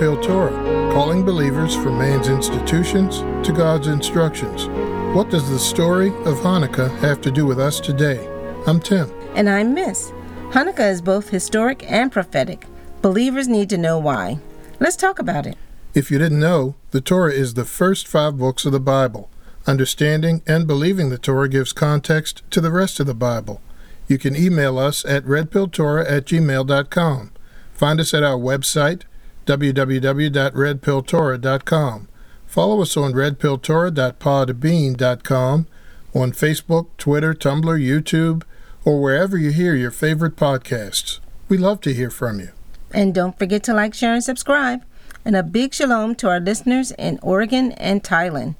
Pill Torah, calling believers from man's institutions to God's instructions. What does the story of Hanukkah have to do with us today? I'm Tim. And I'm Miss. Hanukkah is both historic and prophetic. Believers need to know why. Let's talk about it. If you didn't know, the Torah is the first five books of the Bible. Understanding and believing the Torah gives context to the rest of the Bible. You can email us at redpilltorah at gmail.com. Find us at our website, www.redpilltorah.com. Follow us on redpilltorah.podbean.com, on Facebook, Twitter, Tumblr, YouTube, or wherever you hear your favorite podcasts. We love to hear from you. And don't forget to like, share, and subscribe. And a big shalom to our listeners in Oregon and Thailand.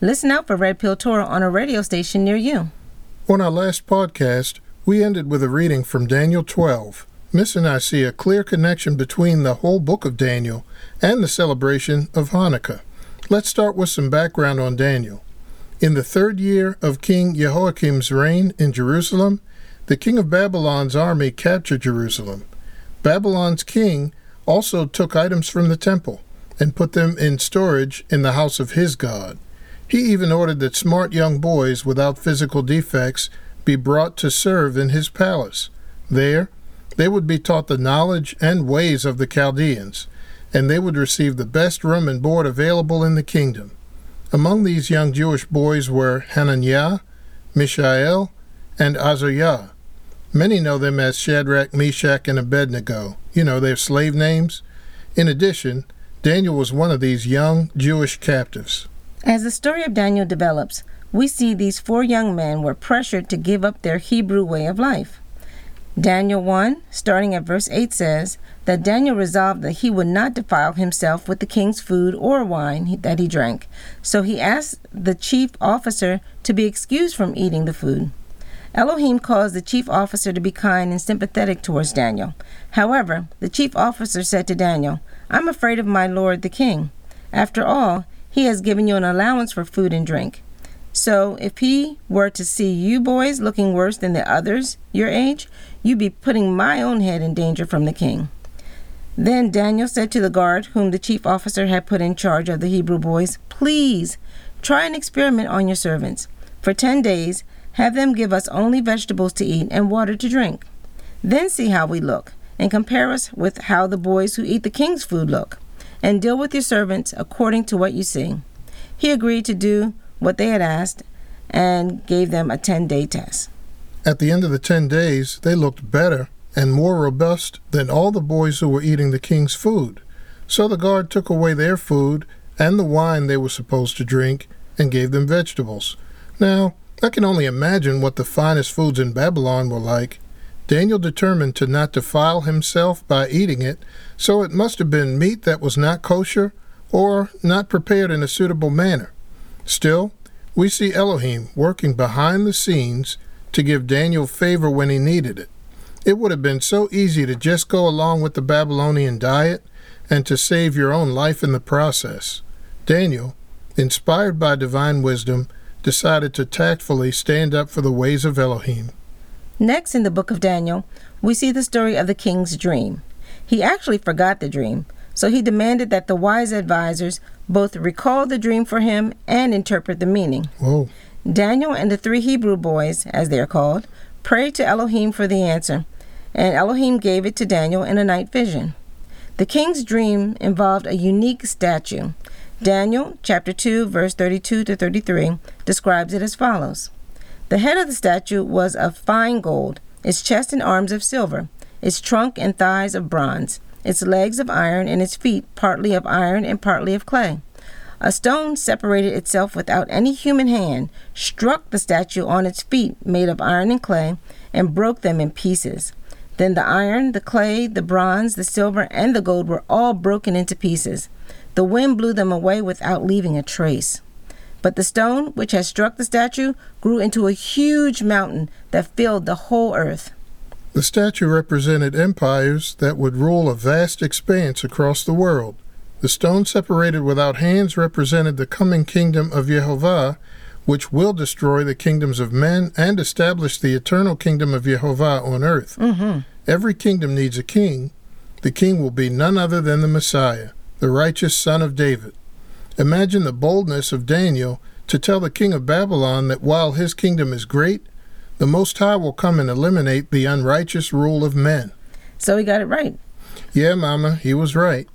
Listen out for Red Pill Torah on a radio station near you. On our last podcast, we ended with a reading from Daniel 12. Miss and I see a clear connection between the whole book of Daniel and the celebration of Hanukkah. Let's start with some background on Daniel. In the third year of King Jehoiakim's reign in Jerusalem, the king of Babylon's army captured Jerusalem. Babylon's king also took items from the temple and put them in storage in the house of his God. He even ordered that smart young boys without physical defects be brought to serve in his palace. There, they would be taught the knowledge and ways of the Chaldeans, and they would receive the best room and board available in the kingdom. Among these young Jewish boys were Hananiah, Mishael, and Azariah. Many know them as Shadrach, Meshach, and Abednego. You know, their slave names. In addition, Daniel was one of these young Jewish captives. As the story of Daniel develops, we see these four young men were pressured to give up their Hebrew way of life. Daniel 1, starting at verse 8, says that Daniel resolved that he would not defile himself with the king's food or wine that he drank. So he asked the chief officer to be excused from eating the food. Elohim caused the chief officer to be kind and sympathetic towards Daniel. However, the chief officer said to Daniel, I'm afraid of my lord the king. After all, he has given you an allowance for food and drink. So, if he were to see you boys looking worse than the others your age, you'd be putting my own head in danger from the king. Then Daniel said to the guard, whom the chief officer had put in charge of the Hebrew boys, Please try an experiment on your servants. For ten days, have them give us only vegetables to eat and water to drink. Then see how we look, and compare us with how the boys who eat the king's food look, and deal with your servants according to what you see. He agreed to do what they had asked and gave them a 10 day test. At the end of the 10 days, they looked better and more robust than all the boys who were eating the king's food. So the guard took away their food and the wine they were supposed to drink and gave them vegetables. Now, I can only imagine what the finest foods in Babylon were like. Daniel determined to not defile himself by eating it, so it must have been meat that was not kosher or not prepared in a suitable manner. Still, we see Elohim working behind the scenes to give Daniel favor when he needed it. It would have been so easy to just go along with the Babylonian diet and to save your own life in the process. Daniel, inspired by divine wisdom, decided to tactfully stand up for the ways of Elohim. Next in the book of Daniel, we see the story of the king's dream. He actually forgot the dream, so he demanded that the wise advisers both recall the dream for him and interpret the meaning. Whoa. Daniel and the three Hebrew boys, as they are called, prayed to Elohim for the answer, and Elohim gave it to Daniel in a night vision. The king's dream involved a unique statue. Daniel chapter 2 verse 32 to 33 describes it as follows. The head of the statue was of fine gold, its chest and arms of silver, its trunk and thighs of bronze, its legs of iron, and its feet partly of iron and partly of clay. A stone separated itself without any human hand, struck the statue on its feet made of iron and clay, and broke them in pieces. Then the iron, the clay, the bronze, the silver, and the gold were all broken into pieces. The wind blew them away without leaving a trace. But the stone which had struck the statue grew into a huge mountain that filled the whole earth. The statue represented empires that would rule a vast expanse across the world. The stone separated without hands represented the coming kingdom of Jehovah, which will destroy the kingdoms of men and establish the eternal kingdom of Jehovah on earth. Mm-hmm. Every kingdom needs a king. the king will be none other than the Messiah, the righteous son of David. Imagine the boldness of Daniel to tell the king of Babylon that while his kingdom is great, the Most High will come and eliminate the unrighteous rule of men. So he got it right. Yeah, Mama, he was right.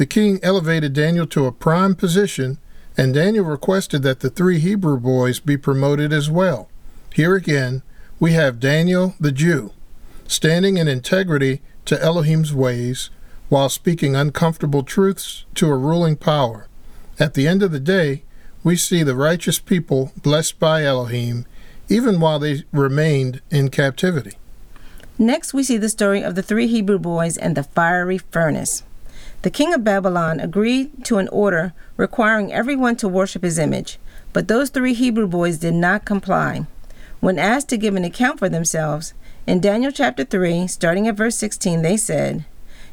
The king elevated Daniel to a prime position, and Daniel requested that the three Hebrew boys be promoted as well. Here again, we have Daniel the Jew, standing in integrity to Elohim's ways while speaking uncomfortable truths to a ruling power. At the end of the day, we see the righteous people blessed by Elohim even while they remained in captivity. Next, we see the story of the three Hebrew boys and the fiery furnace. The king of Babylon agreed to an order requiring everyone to worship his image, but those three Hebrew boys did not comply. When asked to give an account for themselves, in Daniel chapter 3, starting at verse 16, they said,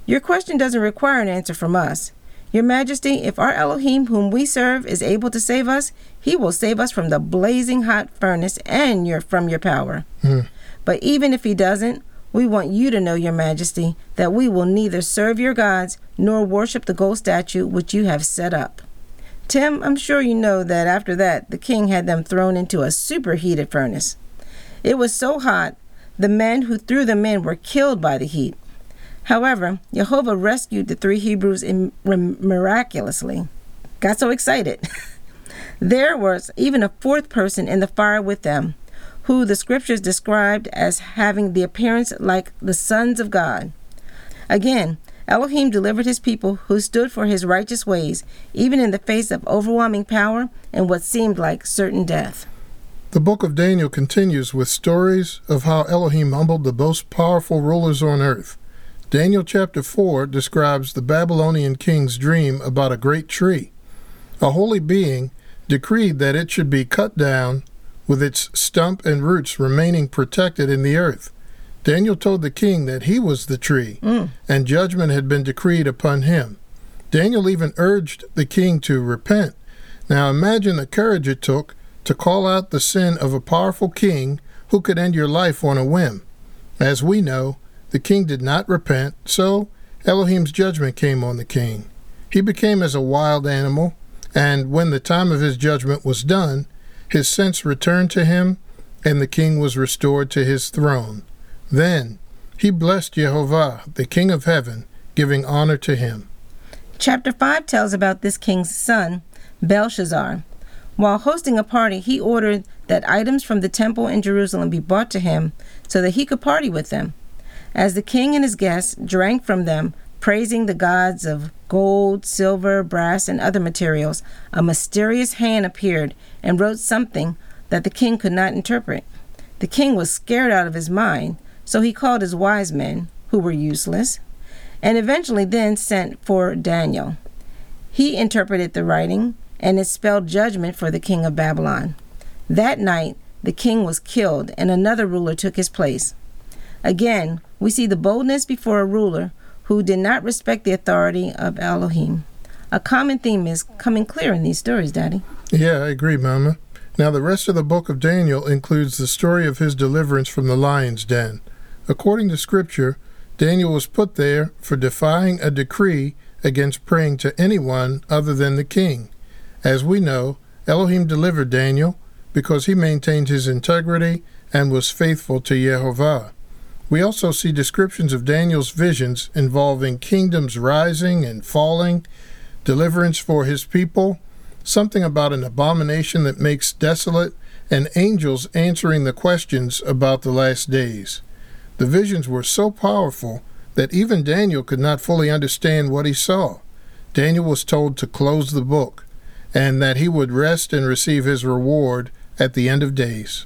Your question doesn't require an answer from us. Your Majesty, if our Elohim, whom we serve, is able to save us, he will save us from the blazing hot furnace and your, from your power. Hmm. But even if he doesn't, we want you to know, Your Majesty, that we will neither serve your gods nor worship the gold statue which you have set up. Tim, I'm sure you know that after that, the king had them thrown into a superheated furnace. It was so hot, the men who threw them in were killed by the heat. However, Jehovah rescued the three Hebrews in, miraculously. Got so excited. there was even a fourth person in the fire with them, who the scriptures described as having the appearance like the sons of God. Again, Elohim delivered his people who stood for his righteous ways, even in the face of overwhelming power and what seemed like certain death. The book of Daniel continues with stories of how Elohim humbled the most powerful rulers on earth. Daniel chapter 4 describes the Babylonian king's dream about a great tree. A holy being decreed that it should be cut down, with its stump and roots remaining protected in the earth. Daniel told the king that he was the tree, mm. and judgment had been decreed upon him. Daniel even urged the king to repent. Now imagine the courage it took to call out the sin of a powerful king who could end your life on a whim. As we know, the king did not repent, so Elohim's judgment came on the king. He became as a wild animal, and when the time of his judgment was done, his sense returned to him, and the king was restored to his throne. Then he blessed Jehovah, the King of heaven, giving honor to him. Chapter 5 tells about this king's son, Belshazzar. While hosting a party, he ordered that items from the temple in Jerusalem be brought to him so that he could party with them. As the king and his guests drank from them, praising the gods of gold, silver, brass, and other materials, a mysterious hand appeared and wrote something that the king could not interpret. The king was scared out of his mind so he called his wise men, who were useless, and eventually then sent for Daniel. He interpreted the writing, and it spelled judgment for the king of Babylon. That night, the king was killed, and another ruler took his place. Again, we see the boldness before a ruler who did not respect the authority of Elohim. A common theme is coming clear in these stories, Daddy. Yeah, I agree, Mama. Now, the rest of the book of Daniel includes the story of his deliverance from the lion's den. According to Scripture, Daniel was put there for defying a decree against praying to anyone other than the king. As we know, Elohim delivered Daniel because he maintained his integrity and was faithful to Jehovah. We also see descriptions of Daniel's visions involving kingdoms rising and falling, deliverance for his people, something about an abomination that makes desolate, and angels answering the questions about the last days. The visions were so powerful that even Daniel could not fully understand what he saw. Daniel was told to close the book and that he would rest and receive his reward at the end of days.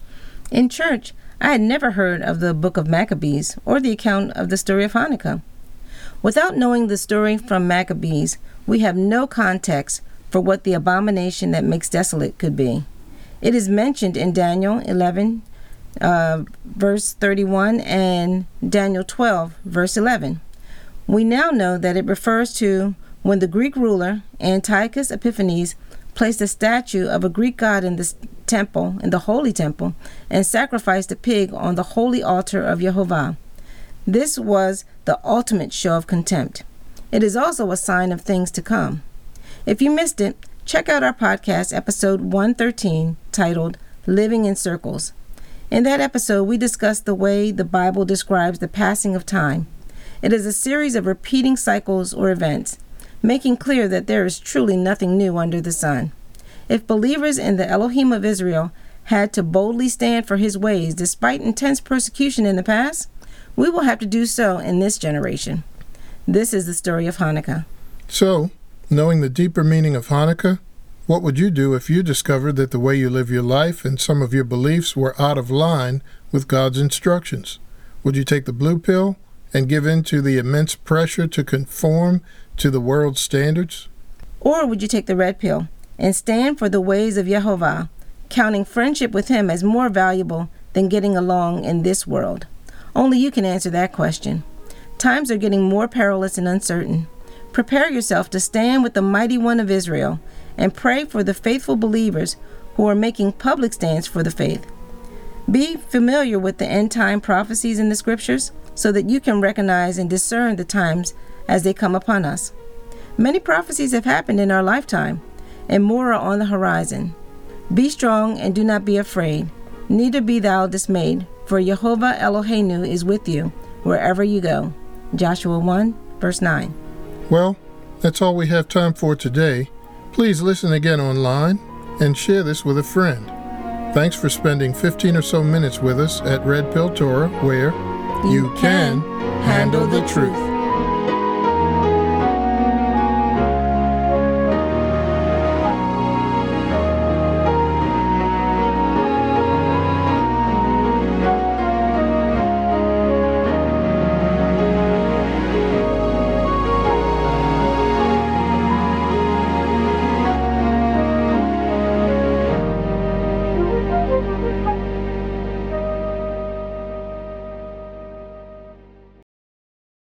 In church, I had never heard of the book of Maccabees or the account of the story of Hanukkah. Without knowing the story from Maccabees, we have no context for what the abomination that makes desolate could be. It is mentioned in Daniel 11, uh, verse 31, and Daniel 12, verse 11. We now know that it refers to when the Greek ruler Antiochus Epiphanes placed a statue of a Greek god in the temple, in the holy temple, and sacrificed a pig on the holy altar of Jehovah. This was the ultimate show of contempt. It is also a sign of things to come. If you missed it, check out our podcast, episode 113, titled Living in Circles. In that episode, we discussed the way the Bible describes the passing of time. It is a series of repeating cycles or events, making clear that there is truly nothing new under the sun. If believers in the Elohim of Israel had to boldly stand for his ways despite intense persecution in the past, we will have to do so in this generation. This is the story of Hanukkah. So, knowing the deeper meaning of Hanukkah, what would you do if you discovered that the way you live your life and some of your beliefs were out of line with God's instructions? Would you take the blue pill and give in to the immense pressure to conform to the world's standards? Or would you take the red pill and stand for the ways of Jehovah, counting friendship with Him as more valuable than getting along in this world? Only you can answer that question. Times are getting more perilous and uncertain. Prepare yourself to stand with the mighty one of Israel and pray for the faithful believers who are making public stands for the faith. Be familiar with the end time prophecies in the scriptures so that you can recognize and discern the times as they come upon us. Many prophecies have happened in our lifetime, and more are on the horizon. Be strong and do not be afraid, neither be thou dismayed, for Jehovah Eloheinu is with you wherever you go. Joshua 1, verse 9. Well, that's all we have time for today. Please listen again online and share this with a friend. Thanks for spending 15 or so minutes with us at Red Pill Torah, where you, you can handle the truth.